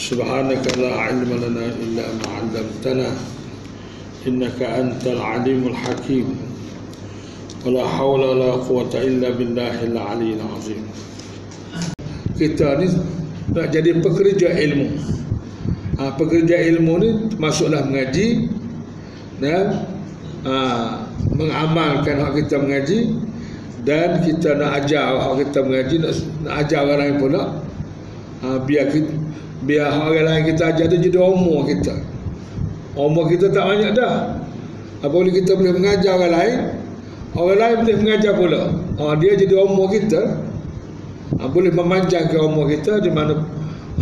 سبحانك لا علم لنا إلا ما علمتنا إنك أنت العليم الحكيم ولا حول ولا قوة إلا بالله العلي العظيم kita ni nak jadi pekerja ilmu ha, pekerja ilmu ni masuklah mengaji dan ha, mengamalkan hak kita mengaji dan kita nak ajar hak kita mengaji nak, nak ajar orang lain pula ha, biar kita, biar orang lain kita ajar tu jadi umur kita. Umur kita tak banyak dah. Apabila kita boleh mengajar orang lain orang lain boleh mengajar pula. Ha, dia jadi umur kita. Ha, boleh memanjangkan umur kita di mana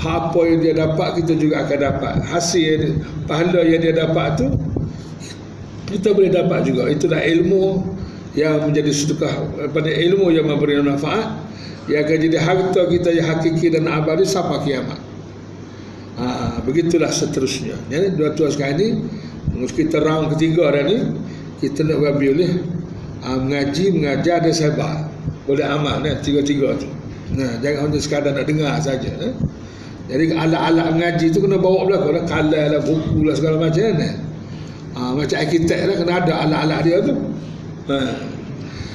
apa yang dia dapat kita juga akan dapat. Hasil pahala yang dia dapat tu kita boleh dapat juga. Itulah ilmu yang menjadi sedekah pada ilmu yang memberi manfaat yang akan jadi harta kita yang hakiki dan abadi sampai kiamat ha, begitulah seterusnya jadi dua tuan sekarang ni kita round ketiga dah ni kita nak babi boleh ha, mengaji mengajar dan sabar boleh amal ni tiga-tiga tu Nah, jangan hanya sekadar nak dengar saja. Eh? Jadi alat-alat mengaji tu kena bawa belakang lah, kalah lah, buku lah segala macam ni. Ha, macam arkitek lah kena ada alat-alat dia tu. Ha,